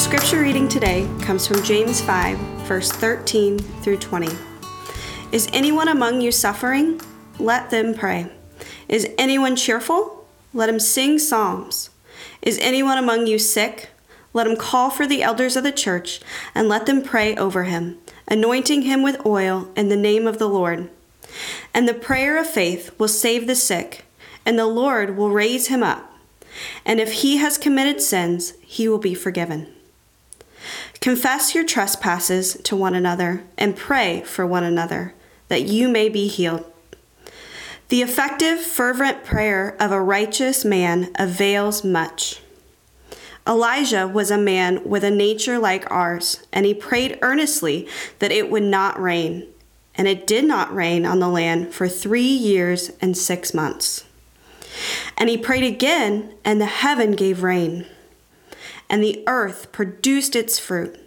The scripture reading today comes from James 5, verse 13 through 20. Is anyone among you suffering? Let them pray. Is anyone cheerful? Let him sing psalms. Is anyone among you sick? Let him call for the elders of the church and let them pray over him, anointing him with oil in the name of the Lord. And the prayer of faith will save the sick, and the Lord will raise him up. And if he has committed sins, he will be forgiven. Confess your trespasses to one another and pray for one another that you may be healed. The effective, fervent prayer of a righteous man avails much. Elijah was a man with a nature like ours, and he prayed earnestly that it would not rain. And it did not rain on the land for three years and six months. And he prayed again, and the heaven gave rain, and the earth produced its fruit.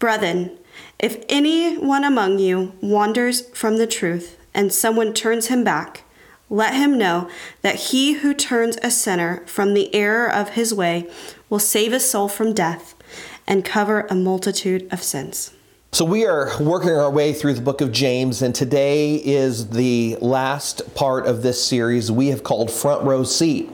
Brethren, if anyone among you wanders from the truth, and someone turns him back, let him know that he who turns a sinner from the error of his way will save a soul from death and cover a multitude of sins. So, we are working our way through the book of James, and today is the last part of this series we have called Front Row Seat.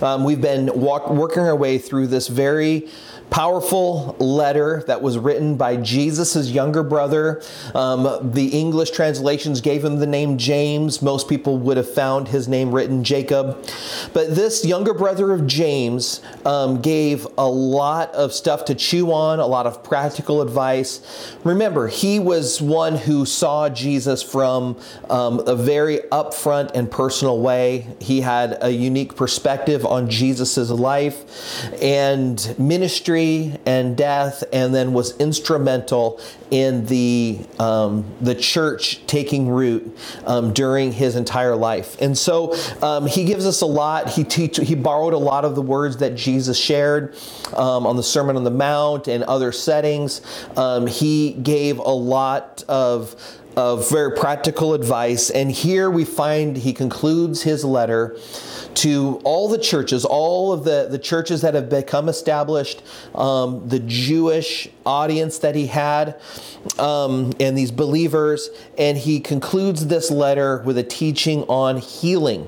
Um, we've been walk, working our way through this very powerful letter that was written by Jesus' younger brother. Um, the English translations gave him the name James. Most people would have found his name written Jacob. But this younger brother of James um, gave a lot of stuff to chew on, a lot of practical advice. Remember, he was one who saw Jesus from um, a very upfront and personal way. He had a unique perspective on Jesus' life and ministry and death, and then was instrumental in the um, the church taking root um, during his entire life. And so um, he gives us a lot. He he borrowed a lot of the words that Jesus shared um, on the Sermon on the Mount and other settings. Um, he gave a lot of of very practical advice. And here we find he concludes his letter to all the churches, all of the, the churches that have become established, um, the Jewish audience that he had, um, and these believers. And he concludes this letter with a teaching on healing.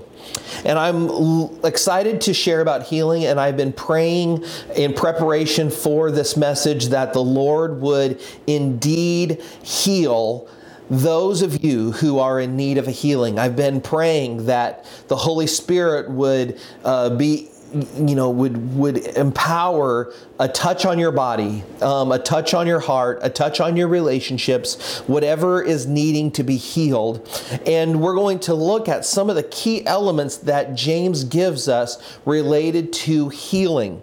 And I'm excited to share about healing, and I've been praying in preparation for this message that the Lord would indeed heal those of you who are in need of a healing. I've been praying that the Holy Spirit would uh, be you know would would empower a touch on your body um, a touch on your heart a touch on your relationships whatever is needing to be healed and we're going to look at some of the key elements that james gives us related to healing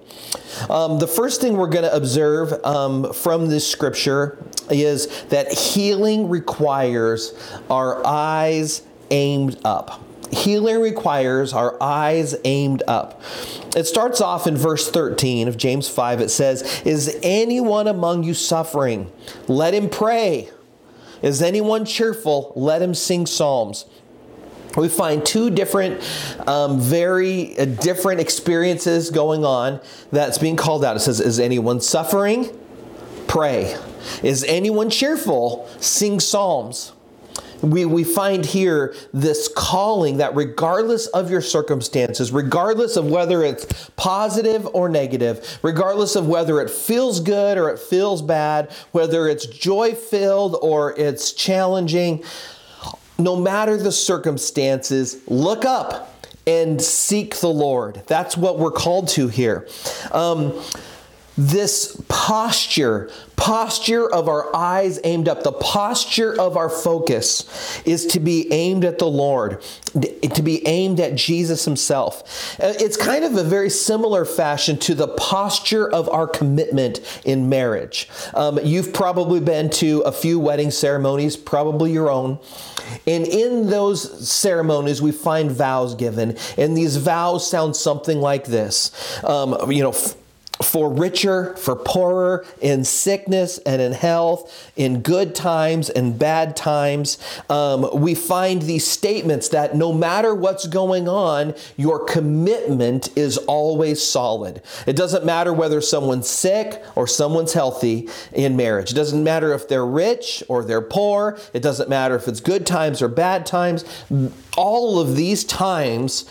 um, the first thing we're going to observe um, from this scripture is that healing requires our eyes aimed up Healing requires our eyes aimed up. It starts off in verse 13 of James 5. It says, Is anyone among you suffering? Let him pray. Is anyone cheerful? Let him sing psalms. We find two different, um, very uh, different experiences going on that's being called out. It says, Is anyone suffering? Pray. Is anyone cheerful? Sing psalms we, we find here this calling that regardless of your circumstances, regardless of whether it's positive or negative, regardless of whether it feels good or it feels bad, whether it's joy filled or it's challenging, no matter the circumstances, look up and seek the Lord. That's what we're called to here. Um, this posture, posture of our eyes aimed up, the posture of our focus is to be aimed at the Lord, to be aimed at Jesus Himself. Uh, it's kind of a very similar fashion to the posture of our commitment in marriage. Um, you've probably been to a few wedding ceremonies, probably your own. And in those ceremonies, we find vows given. And these vows sound something like this um, You know, for richer, for poorer, in sickness and in health, in good times and bad times. Um, we find these statements that no matter what's going on, your commitment is always solid. It doesn't matter whether someone's sick or someone's healthy in marriage. It doesn't matter if they're rich or they're poor. It doesn't matter if it's good times or bad times. All of these times,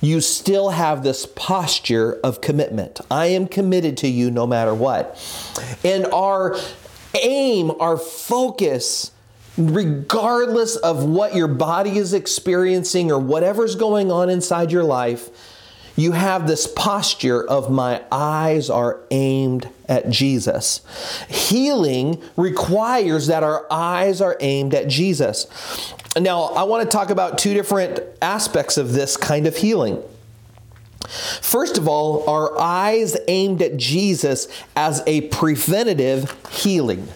you still have this posture of commitment. I am committed to you no matter what. And our aim, our focus, regardless of what your body is experiencing or whatever's going on inside your life, you have this posture of my eyes are aimed at Jesus. Healing requires that our eyes are aimed at Jesus. Now, I want to talk about two different aspects of this kind of healing. First of all, our eyes aimed at Jesus as a preventative healing.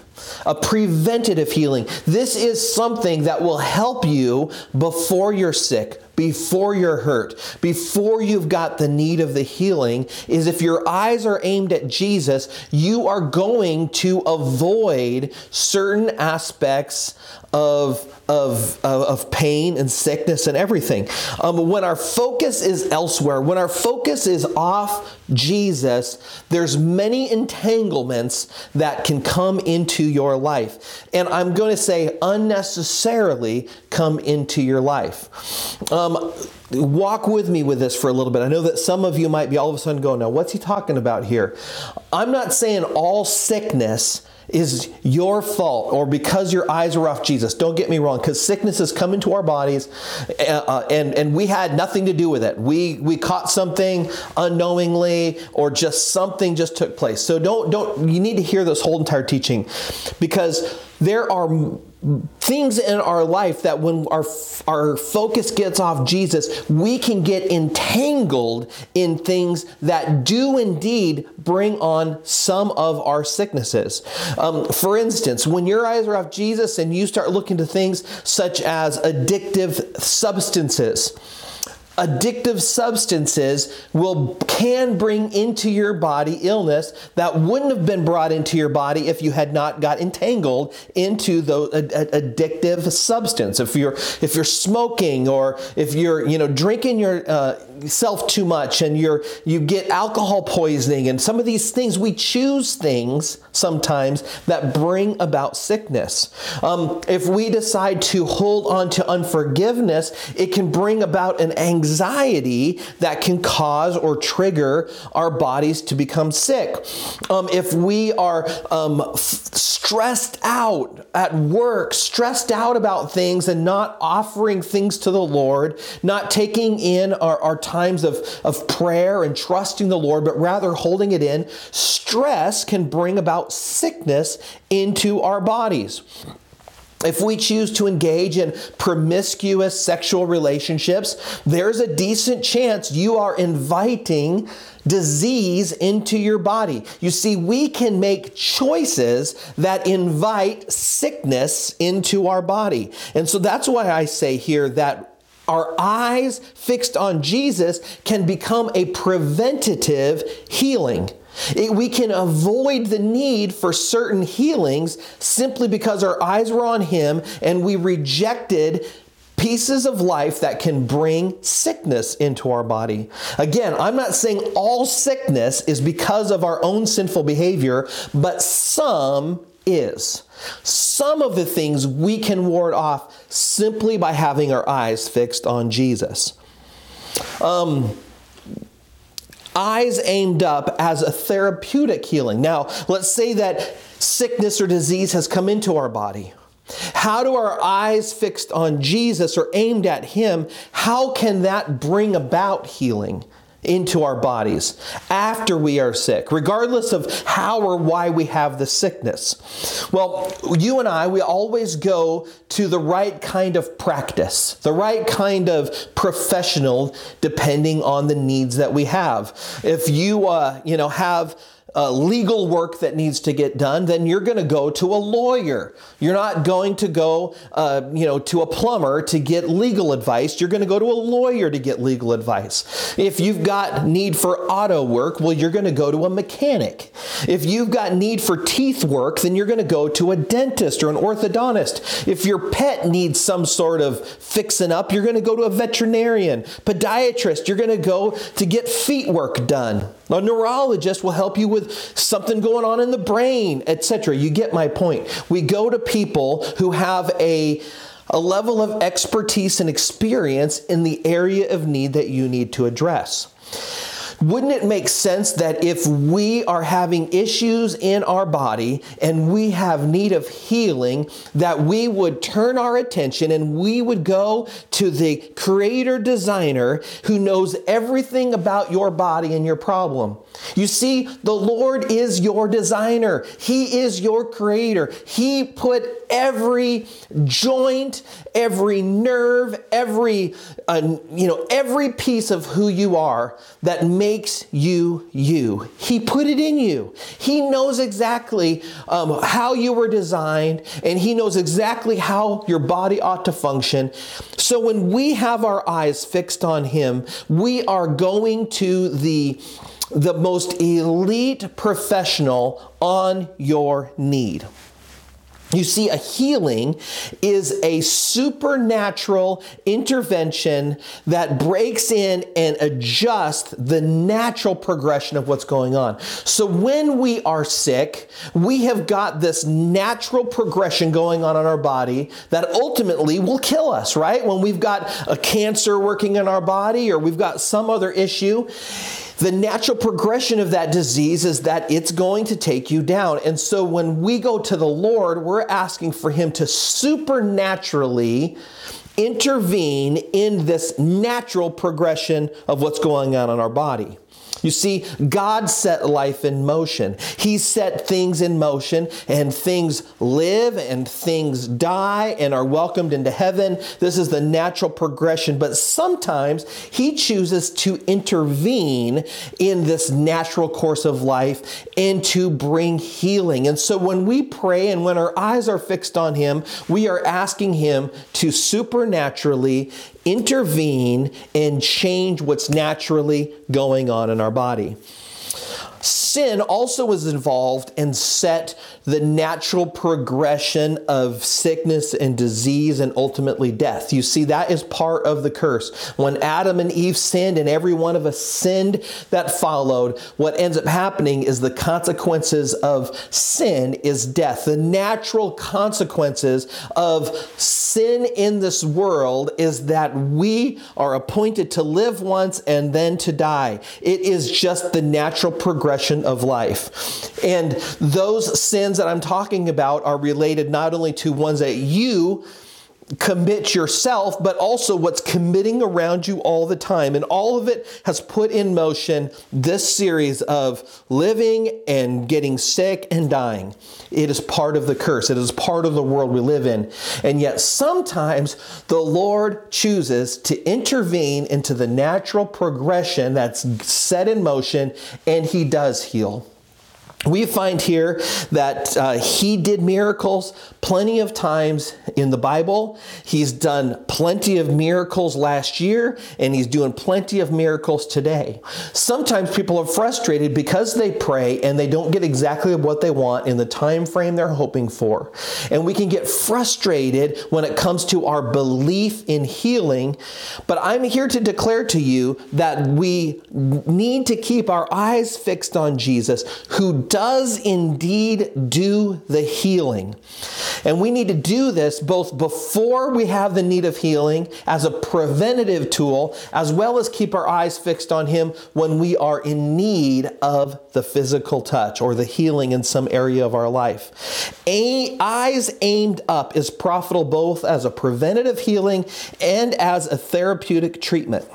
A preventative healing. This is something that will help you before you're sick, before you're hurt, before you've got the need of the healing, is if your eyes are aimed at Jesus, you are going to avoid certain aspects of, of, of pain and sickness and everything. Um, when our focus is elsewhere, when our focus is off Jesus, there's many entanglements that can come into your life. And I'm going to say unnecessarily come into your life. Um, walk with me with this for a little bit. I know that some of you might be all of a sudden going, now, what's he talking about here? I'm not saying all sickness is your fault or because your eyes are off Jesus. Don't get me wrong, because sickness has come into our bodies uh, uh, and, and we had nothing to do with it. We, we caught something unknowingly or just something just took place. So don't, don't, you need to hear this whole entire teaching because there are things in our life that when our our focus gets off Jesus, we can get entangled in things that do indeed bring on some of our sicknesses. Um, for instance, when your eyes are off Jesus and you start looking to things such as addictive substances, addictive substances will can bring into your body illness that wouldn't have been brought into your body if you had not got entangled into the addictive substance. If you're if you're smoking or if you're you know drinking your uh, too much and you're you get alcohol poisoning and some of these things we choose things sometimes that bring about sickness um, if we decide to hold on to unforgiveness it can bring about an anxiety anxiety that can cause or trigger our bodies to become sick. Um, if we are um, f- stressed out at work, stressed out about things, and not offering things to the Lord, not taking in our, our times of, of prayer and trusting the Lord, but rather holding it in, stress can bring about sickness into our bodies. If we choose to engage in promiscuous sexual relationships, there's a decent chance you are inviting disease into your body. You see, we can make choices that invite sickness into our body. And so that's why I say here that our eyes fixed on Jesus can become a preventative healing. It, we can avoid the need for certain healings simply because our eyes were on Him and we rejected pieces of life that can bring sickness into our body. Again, I'm not saying all sickness is because of our own sinful behavior, but some is. Some of the things we can ward off simply by having our eyes fixed on Jesus. Um, eyes aimed up as a therapeutic healing. Now, let's say that sickness or disease has come into our body. How do our eyes fixed on Jesus or aimed at Him, how can that bring about healing? Into our bodies after we are sick, regardless of how or why we have the sickness. Well, you and I, we always go to the right kind of practice, the right kind of professional, depending on the needs that we have. If you, uh, you know, have uh, legal work that needs to get done, then you're going to go to a lawyer. You're not going to go, uh, you know, to a plumber to get legal advice. You're going to go to a lawyer to get legal advice. If you've got need for auto work, well, you're going to go to a mechanic. If you've got need for teeth work, then you're going to go to a dentist or an orthodontist. If your pet needs some sort of fixing up, you're going to go to a veterinarian, podiatrist. You're going to go to get feet work done. A neurologist will help you with something going on in the brain, etc. You get my point. We go to people who have a a level of expertise and experience in the area of need that you need to address. Wouldn't it make sense that if we are having issues in our body and we have need of healing, that we would turn our attention and we would go to the creator designer who knows everything about your body and your problem? You see, the Lord is your designer. He is your creator. He put every joint, every nerve, every uh, you know, every piece of who you are that makes you you. He put it in you. He knows exactly um, how you were designed, and he knows exactly how your body ought to function. So when we have our eyes fixed on him, we are going to the the most elite professional on your need. You see, a healing is a supernatural intervention that breaks in and adjusts the natural progression of what's going on. So, when we are sick, we have got this natural progression going on in our body that ultimately will kill us, right? When we've got a cancer working in our body or we've got some other issue the natural progression of that disease is that it's going to take you down. And so when we go to the Lord, we're asking for Him to supernaturally intervene in this natural progression of what's going on in our body. You see, God set life in motion. He set things in motion, and things live and things die and are welcomed into heaven. This is the natural progression. But sometimes He chooses to intervene in this natural course of life and to bring healing. And so when we pray and when our eyes are fixed on Him, we are asking Him to supernaturally intervene and change what's naturally going on in our body. Sin also was involved and set the natural progression of sickness and disease and ultimately death. You see, that is part of the curse. When Adam and Eve sinned and every one of us sinned that followed, what ends up happening is the consequences of sin is death. The natural consequences of sin in this world is that we are appointed to live once and then to die. It is just the natural progression of life. And those sins that I'm talking about are related not only to ones that you commit yourself, but also what's committing around you all the time. And all of it has put in motion this series of living and getting sick and dying. It is part of the curse, it is part of the world we live in. And yet, sometimes the Lord chooses to intervene into the natural progression that's set in motion, and He does heal we find here that uh, he did miracles plenty of times in the Bible. He's done plenty of miracles last year, and he's doing plenty of miracles today. Sometimes people are frustrated because they pray and they don't get exactly what they want in the time frame they're hoping for. And we can get frustrated when it comes to our belief in healing. But I'm here to declare to you that we need to keep our eyes fixed on Jesus, who does indeed do the healing. And we need to do this both before we have the need of healing as a preventative tool, as well as keep our eyes fixed on Him when we are in need of the physical touch or the healing in some area of our life. A- eyes aimed up is profitable both as a preventative healing and as a therapeutic treatment.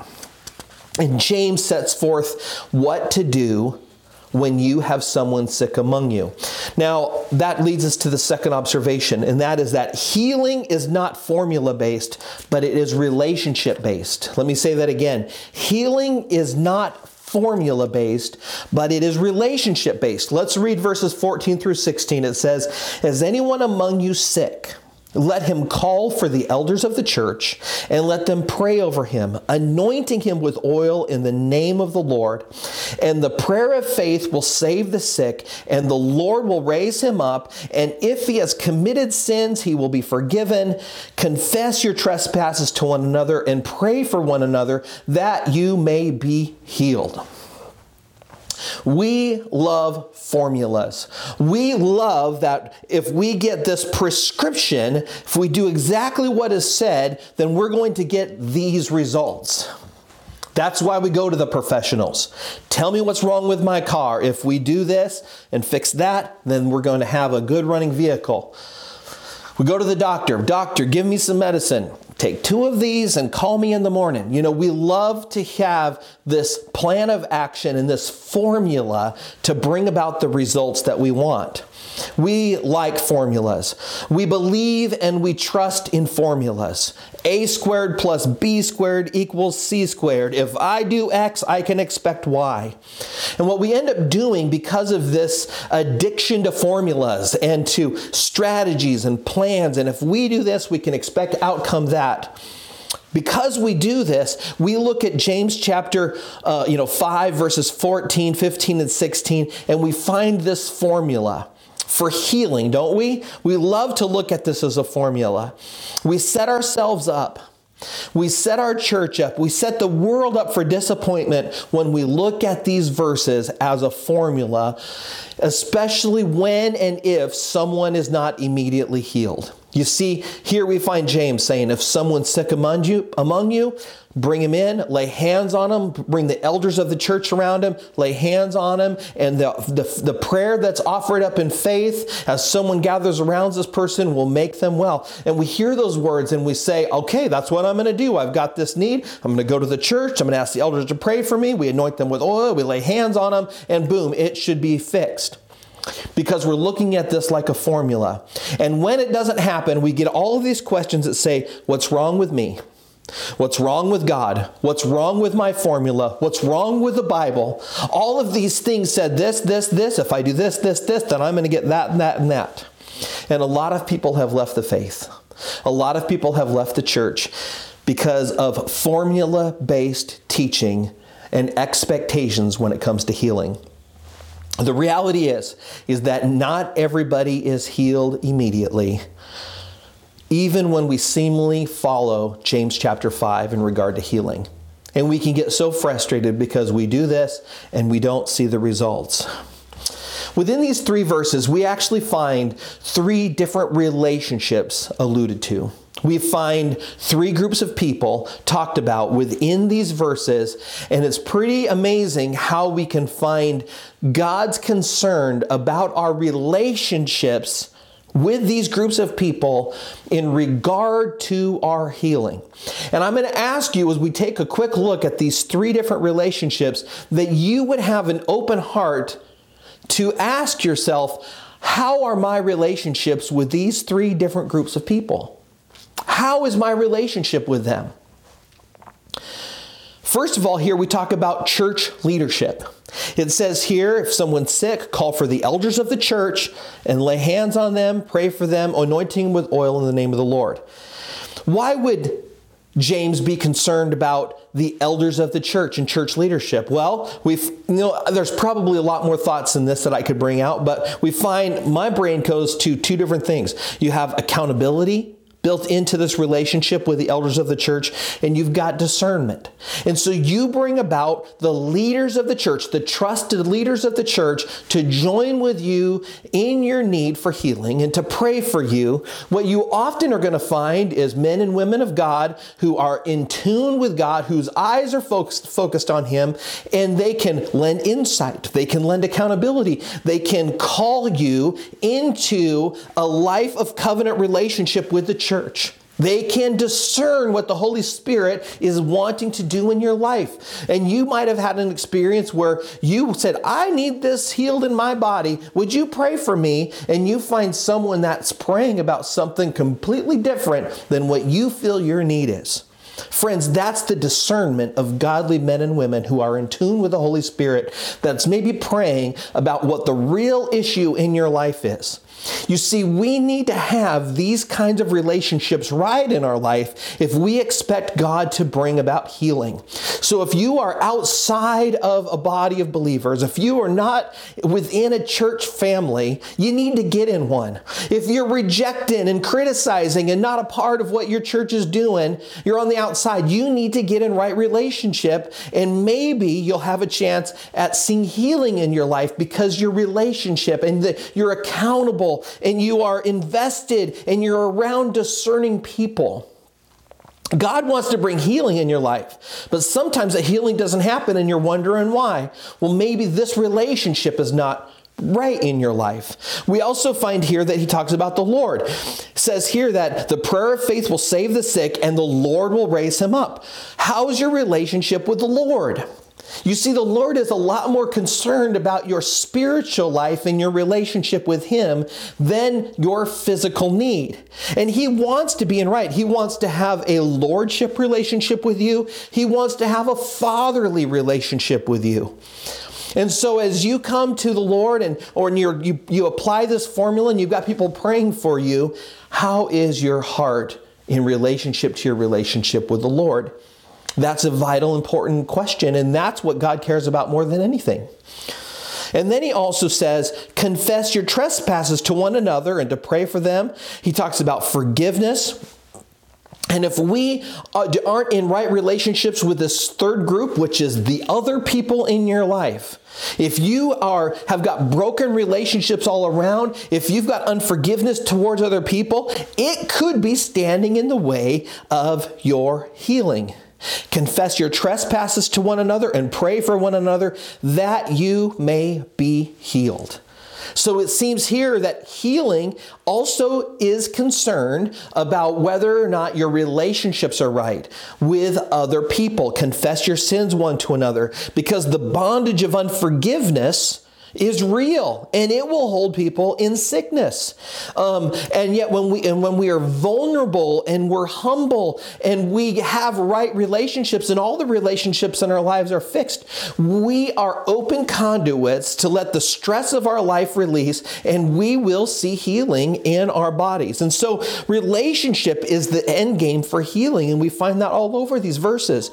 And James sets forth what to do when you have someone sick among you. Now, that leads us to the second observation, and that is that healing is not formula based, but it is relationship based. Let me say that again. Healing is not formula based, but it is relationship based. Let's read verses 14 through 16. It says, Is anyone among you sick? Let him call for the elders of the church and let them pray over him, anointing him with oil in the name of the Lord. And the prayer of faith will save the sick, and the Lord will raise him up. And if he has committed sins, he will be forgiven. Confess your trespasses to one another and pray for one another that you may be healed. We love formulas. We love that if we get this prescription, if we do exactly what is said, then we're going to get these results. That's why we go to the professionals. Tell me what's wrong with my car. If we do this and fix that, then we're going to have a good running vehicle. We go to the doctor. Doctor, give me some medicine. Take two of these and call me in the morning. You know, we love to have this plan of action and this formula to bring about the results that we want. We like formulas. We believe and we trust in formulas. A squared plus B squared equals C squared. If I do X, I can expect Y. And what we end up doing because of this addiction to formulas and to strategies and plans, and if we do this, we can expect outcome that. Because we do this, we look at James chapter uh, you know, 5, verses 14, 15, and 16, and we find this formula for healing, don't we? We love to look at this as a formula. We set ourselves up. We set our church up. We set the world up for disappointment when we look at these verses as a formula, especially when and if someone is not immediately healed. You see, here we find James saying, if someone's sick among you, among you, bring him in, lay hands on him, bring the elders of the church around him, lay hands on him, and the, the, the prayer that's offered up in faith as someone gathers around this person will make them well. And we hear those words and we say, okay, that's what I'm going to do. I've got this need. I'm going to go to the church. I'm going to ask the elders to pray for me. We anoint them with oil. We lay hands on them, and boom, it should be fixed because we're looking at this like a formula. And when it doesn't happen, we get all of these questions that say, What's wrong with me? What's wrong with God? What's wrong with my formula? What's wrong with the Bible? All of these things said this, this, this. If I do this, this, this, then I'm going to get that and that and that. And a lot of people have left the faith. A lot of people have left the church because of formula based teaching and expectations when it comes to healing. The reality is is that not everybody is healed immediately. Even when we seemingly follow James chapter 5 in regard to healing. And we can get so frustrated because we do this and we don't see the results. Within these three verses, we actually find three different relationships alluded to we find three groups of people talked about within these verses, and it's pretty amazing how we can find God's concern about our relationships with these groups of people in regard to our healing. And I'm going to ask you as we take a quick look at these three different relationships that you would have an open heart to ask yourself, how are my relationships with these three different groups of people? How is my relationship with them? First of all, here we talk about church leadership. It says here if someone's sick, call for the elders of the church and lay hands on them, pray for them, anointing with oil in the name of the Lord. Why would James be concerned about the elders of the church and church leadership? Well, we've you know there's probably a lot more thoughts in this that I could bring out, but we find my brain goes to two different things. You have accountability built into this relationship with the elders of the church, and you've got discernment. And so you bring about the leaders of the church, the trusted leaders of the church, to join with you in your need for healing and to pray for you. What you often are going to find is men and women of God who are in tune with God, whose eyes are focused, focused on Him, and they can lend insight, they can lend accountability, they can call you into a life of covenant relationship with the church church. They can discern what the Holy Spirit is wanting to do in your life. And you might have had an experience where you said, I need this healed in my body. Would you pray for me? And you find someone that's praying about something completely different than what you feel your need is. Friends, that's the discernment of godly men and women who are in tune with the Holy Spirit that's maybe praying about what the real issue in your life is. You see, we need to have these kinds of relationships right in our life if we expect God to bring about healing. So, if you are outside of a body of believers, if you are not within a church family, you need to get in one. If you're rejecting and criticizing and not a part of what your church is doing, you're on the outside, you need to get in right relationship, and maybe you'll have a chance at seeing healing in your life because your relationship and the, you're accountable and you are invested and you're around discerning people. God wants to bring healing in your life, but sometimes the healing doesn't happen and you're wondering why. Well, maybe this relationship is not right in your life. We also find here that he talks about the Lord. It says here that the prayer of faith will save the sick and the Lord will raise him up. How is your relationship with the Lord? You see, the Lord is a lot more concerned about your spiritual life and your relationship with Him than your physical need. And He wants to be in right. He wants to have a lordship relationship with you, He wants to have a fatherly relationship with you. And so as you come to the Lord and or you you apply this formula and you've got people praying for you, how is your heart in relationship to your relationship with the Lord? That's a vital, important question, and that's what God cares about more than anything. And then he also says, confess your trespasses to one another and to pray for them. He talks about forgiveness. And if we uh, aren't in right relationships with this third group, which is the other people in your life, if you are have got broken relationships all around, if you've got unforgiveness towards other people, it could be standing in the way of your healing. Confess your trespasses to one another and pray for one another that you may be healed. So it seems here that healing also is concerned about whether or not your relationships are right with other people. Confess your sins one to another because the bondage of unforgiveness is real and it will hold people in sickness. Um, and yet when we and when we are vulnerable and we're humble and we have right relationships and all the relationships in our lives are fixed we are open conduits to let the stress of our life release and we will see healing in our bodies. And so relationship is the end game for healing and we find that all over these verses.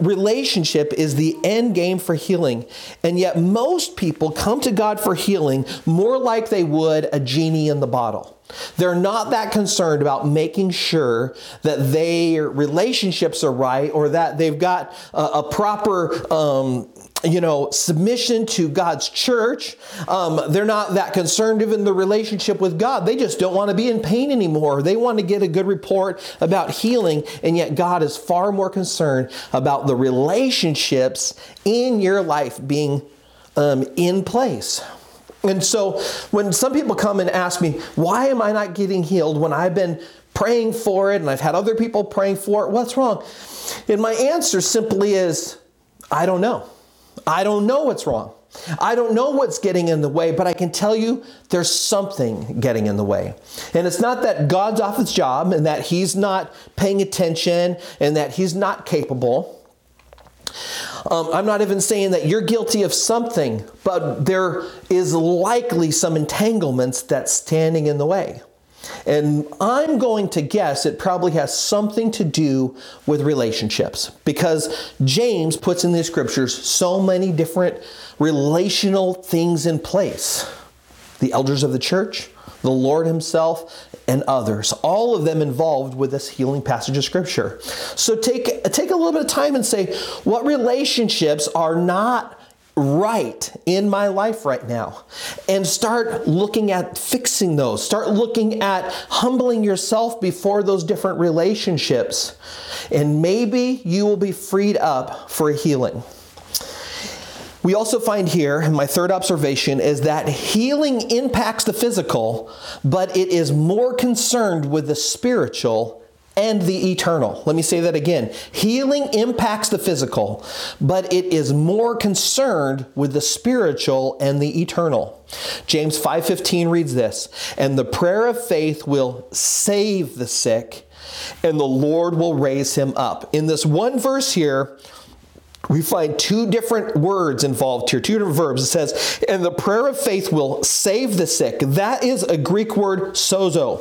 Relationship is the end game for healing and yet most people come to God for healing more like they would a genie in the bottle. They're not that concerned about making sure that their relationships are right or that they've got a, a proper um, you know, submission to God's church. Um, they're not that concerned even the relationship with God. They just don't want to be in pain anymore. They want to get a good report about healing, and yet God is far more concerned about the relationships in your life being um, in place. And so when some people come and ask me, why am I not getting healed when I've been praying for it and I've had other people praying for it, what's wrong? And my answer simply is, I don't know. I don't know what's wrong. I don't know what's getting in the way, but I can tell you there's something getting in the way. And it's not that God's off his job and that he's not paying attention and that he's not capable. Um, I'm not even saying that you're guilty of something, but there is likely some entanglements that's standing in the way. And I'm going to guess it probably has something to do with relationships because James puts in the scriptures so many different relational things in place. The elders of the church, the Lord Himself, and others, all of them involved with this healing passage of Scripture. So take, take a little bit of time and say, what relationships are not right in my life right now? And start looking at fixing those. Start looking at humbling yourself before those different relationships. And maybe you will be freed up for healing we also find here, my third observation is that healing impacts the physical, but it is more concerned with the spiritual and the eternal. Let me say that again. Healing impacts the physical, but it is more concerned with the spiritual and the eternal. James 5:15 reads this, "And the prayer of faith will save the sick, and the Lord will raise him up. In this one verse here, we find two different words involved here, two different verbs. It says, and the prayer of faith will save the sick. That is a Greek word, sozo.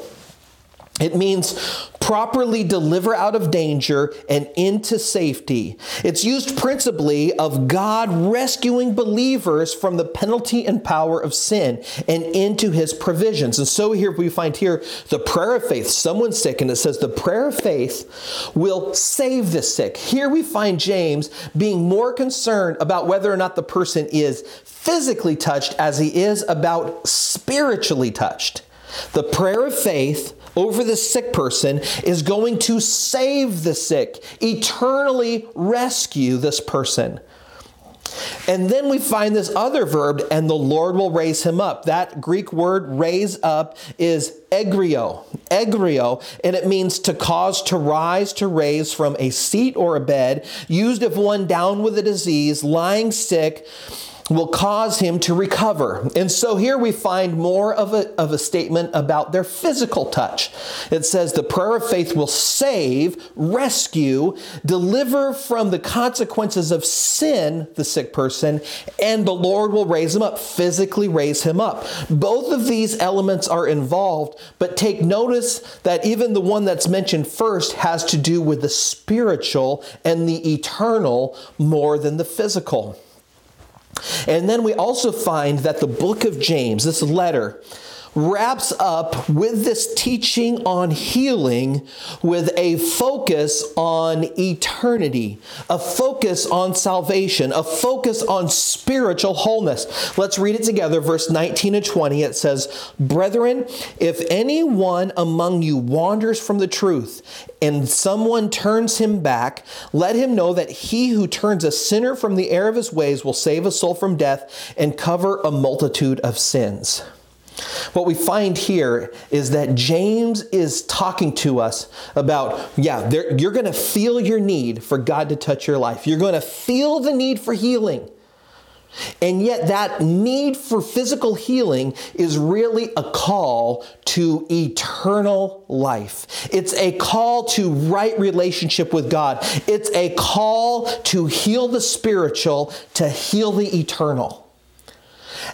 It means properly deliver out of danger and into safety. It's used principally of God rescuing believers from the penalty and power of sin and into his provisions. And so here we find here the prayer of faith. Someone's sick and it says the prayer of faith will save the sick. Here we find James being more concerned about whether or not the person is physically touched as he is about spiritually touched. The prayer of faith over the sick person is going to save the sick, eternally rescue this person. And then we find this other verb, and the Lord will raise him up. That Greek word raise up is egrio, egrio, and it means to cause to rise, to raise from a seat or a bed, used of one down with a disease, lying sick will cause him to recover. And so here we find more of a, of a statement about their physical touch. It says the prayer of faith will save, rescue, deliver from the consequences of sin the sick person, and the Lord will raise him up, physically raise him up. Both of these elements are involved, but take notice that even the one that's mentioned first has to do with the spiritual and the eternal more than the physical. And then we also find that the book of James, this letter, wraps up with this teaching on healing with a focus on eternity, a focus on salvation, a focus on spiritual wholeness. Let's read it together, verse 19 and 20. It says, Brethren, if anyone among you wanders from the truth and someone turns him back, let him know that he who turns a sinner from the error of his ways will save a soul from death and cover a multitude of sins. What we find here is that James is talking to us about, yeah, you're going to feel your need for God to touch your life. You're going to feel the need for healing. And yet, that need for physical healing is really a call to eternal life. It's a call to right relationship with God. It's a call to heal the spiritual, to heal the eternal.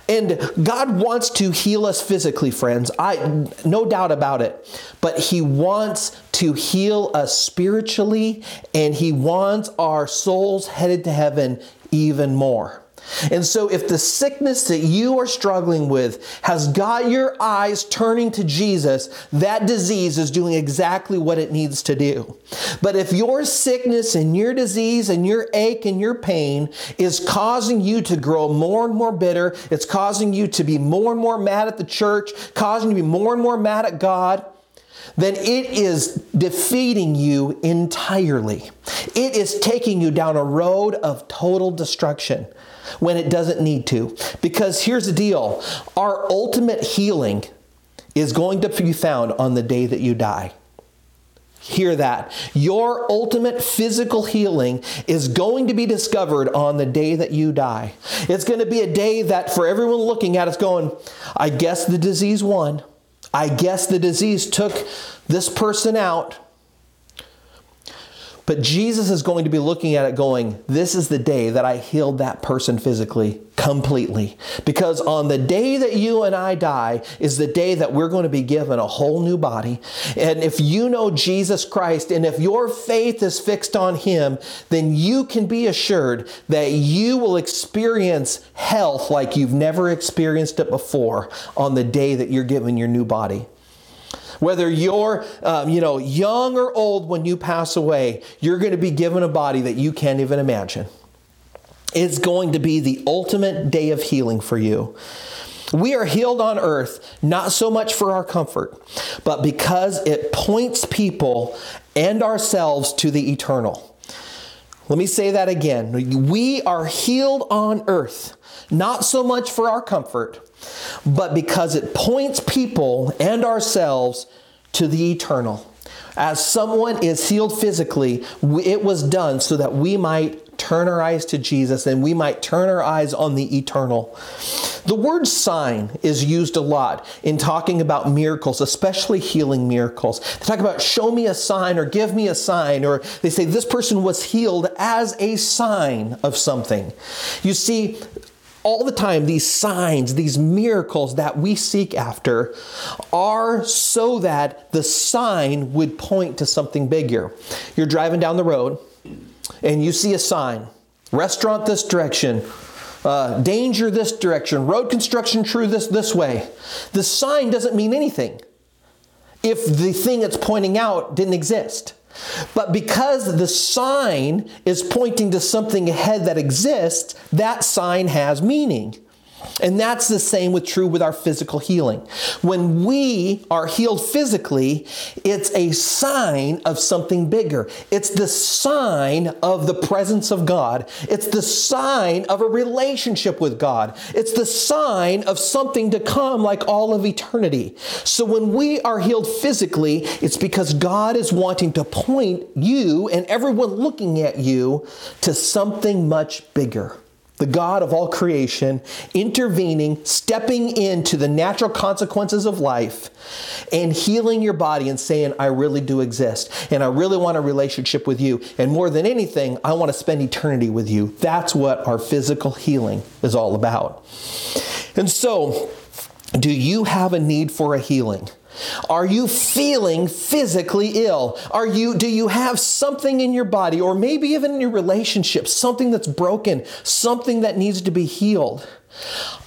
And God wants to heal us physically, friends. I no doubt about it. But he wants to heal us spiritually and he wants our souls headed to heaven even more. And so, if the sickness that you are struggling with has got your eyes turning to Jesus, that disease is doing exactly what it needs to do. But if your sickness and your disease and your ache and your pain is causing you to grow more and more bitter, it's causing you to be more and more mad at the church, causing you to be more and more mad at God, then it is defeating you entirely. It is taking you down a road of total destruction when it doesn't need to. Because here's the deal our ultimate healing is going to be found on the day that you die. Hear that. Your ultimate physical healing is going to be discovered on the day that you die. It's going to be a day that, for everyone looking at, it's going, I guess the disease won. I guess the disease took this person out. But Jesus is going to be looking at it going, This is the day that I healed that person physically completely. Because on the day that you and I die is the day that we're going to be given a whole new body. And if you know Jesus Christ and if your faith is fixed on Him, then you can be assured that you will experience health like you've never experienced it before on the day that you're given your new body. Whether you're, um, you know, young or old when you pass away, you're going to be given a body that you can't even imagine. It's going to be the ultimate day of healing for you. We are healed on earth, not so much for our comfort, but because it points people and ourselves to the eternal. Let me say that again. We are healed on earth, not so much for our comfort, but because it points people and ourselves to the eternal. As someone is healed physically, it was done so that we might turn our eyes to Jesus and we might turn our eyes on the eternal. The word sign is used a lot in talking about miracles, especially healing miracles. They talk about show me a sign or give me a sign, or they say this person was healed as a sign of something. You see, all the time, these signs, these miracles that we seek after are so that the sign would point to something bigger. You're driving down the road and you see a sign restaurant this direction, uh, danger this direction, road construction true this, this way. The sign doesn't mean anything if the thing it's pointing out didn't exist. But because the sign is pointing to something ahead that exists, that sign has meaning. And that's the same with true with our physical healing. When we are healed physically, it's a sign of something bigger. It's the sign of the presence of God. It's the sign of a relationship with God. It's the sign of something to come like all of eternity. So when we are healed physically, it's because God is wanting to point you and everyone looking at you to something much bigger the God of all creation, intervening, stepping into the natural consequences of life, and healing your body and saying, I really do exist, and I really want a relationship with you. And more than anything, I want to spend eternity with you. That's what our physical healing is all about. And so, do you have a need for a healing? Are you feeling physically ill? Are you do you have something in your body or maybe even in your relationship, something that's broken, something that needs to be healed?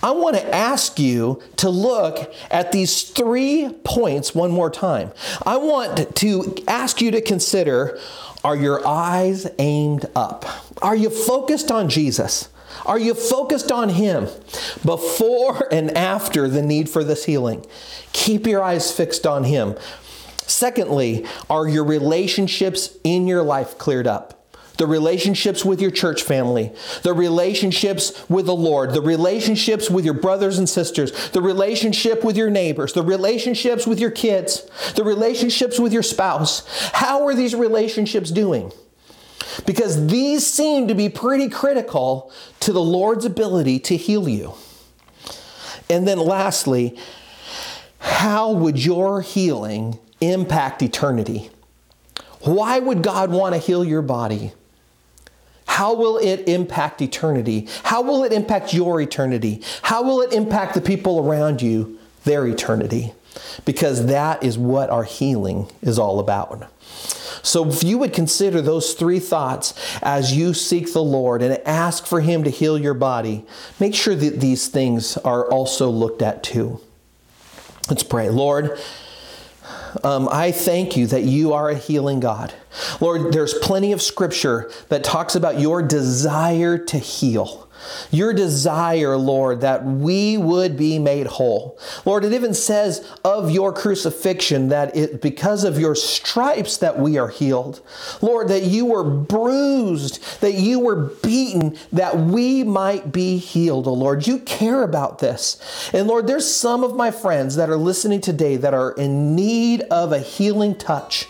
I want to ask you to look at these three points one more time. I want to ask you to consider are your eyes aimed up? Are you focused on Jesus? Are you focused on Him before and after the need for this healing? Keep your eyes fixed on Him. Secondly, are your relationships in your life cleared up? The relationships with your church family, the relationships with the Lord, the relationships with your brothers and sisters, the relationship with your neighbors, the relationships with your kids, the relationships with your spouse. How are these relationships doing? Because these seem to be pretty critical to the Lord's ability to heal you. And then lastly, how would your healing impact eternity? Why would God want to heal your body? How will it impact eternity? How will it impact your eternity? How will it impact the people around you, their eternity? Because that is what our healing is all about. So, if you would consider those three thoughts as you seek the Lord and ask for Him to heal your body, make sure that these things are also looked at too. Let's pray. Lord, um, I thank you that you are a healing God. Lord, there's plenty of scripture that talks about your desire to heal. Your desire, Lord, that we would be made whole. Lord, it even says of your crucifixion that it because of your stripes that we are healed. Lord, that you were bruised, that you were beaten, that we might be healed, oh Lord. You care about this. And Lord, there's some of my friends that are listening today that are in need of a healing touch.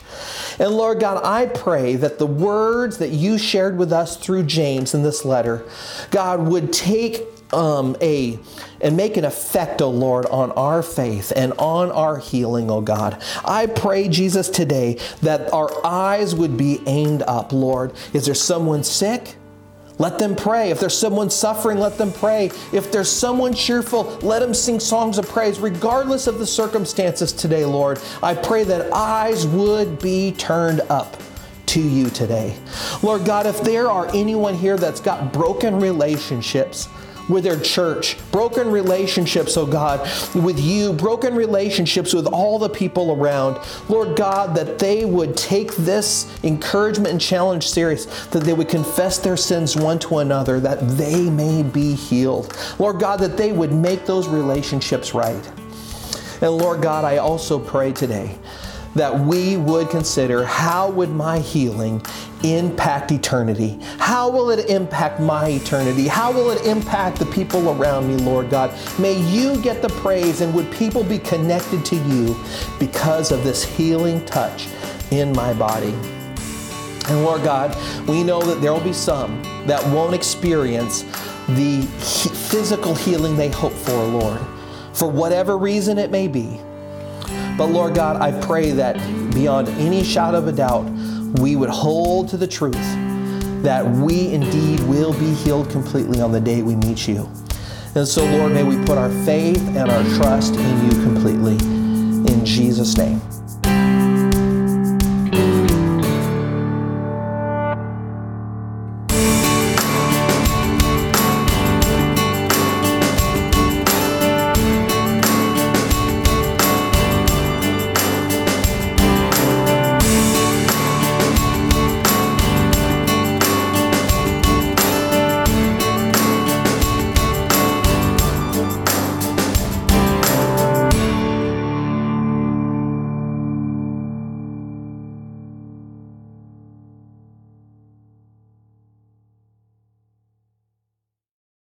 And Lord God, I pray that the words that you shared with us through James in this letter, God, would take um, a and make an effect, oh Lord, on our faith and on our healing, oh God. I pray, Jesus, today that our eyes would be aimed up, Lord. Is there someone sick? Let them pray. If there's someone suffering, let them pray. If there's someone cheerful, let them sing songs of praise, regardless of the circumstances today, Lord. I pray that eyes would be turned up to you today. Lord God, if there are anyone here that's got broken relationships, with their church, broken relationships, oh God, with you, broken relationships with all the people around. Lord God, that they would take this encouragement and challenge serious, that they would confess their sins one to another, that they may be healed. Lord God, that they would make those relationships right. And Lord God, I also pray today that we would consider how would my healing impact eternity? How will it impact my eternity? How will it impact the people around me, Lord God? May you get the praise and would people be connected to you because of this healing touch in my body? And Lord God, we know that there will be some that won't experience the physical healing they hope for, Lord, for whatever reason it may be. But Lord God, I pray that beyond any shadow of a doubt, we would hold to the truth that we indeed will be healed completely on the day we meet you. And so, Lord, may we put our faith and our trust in you completely. In Jesus' name.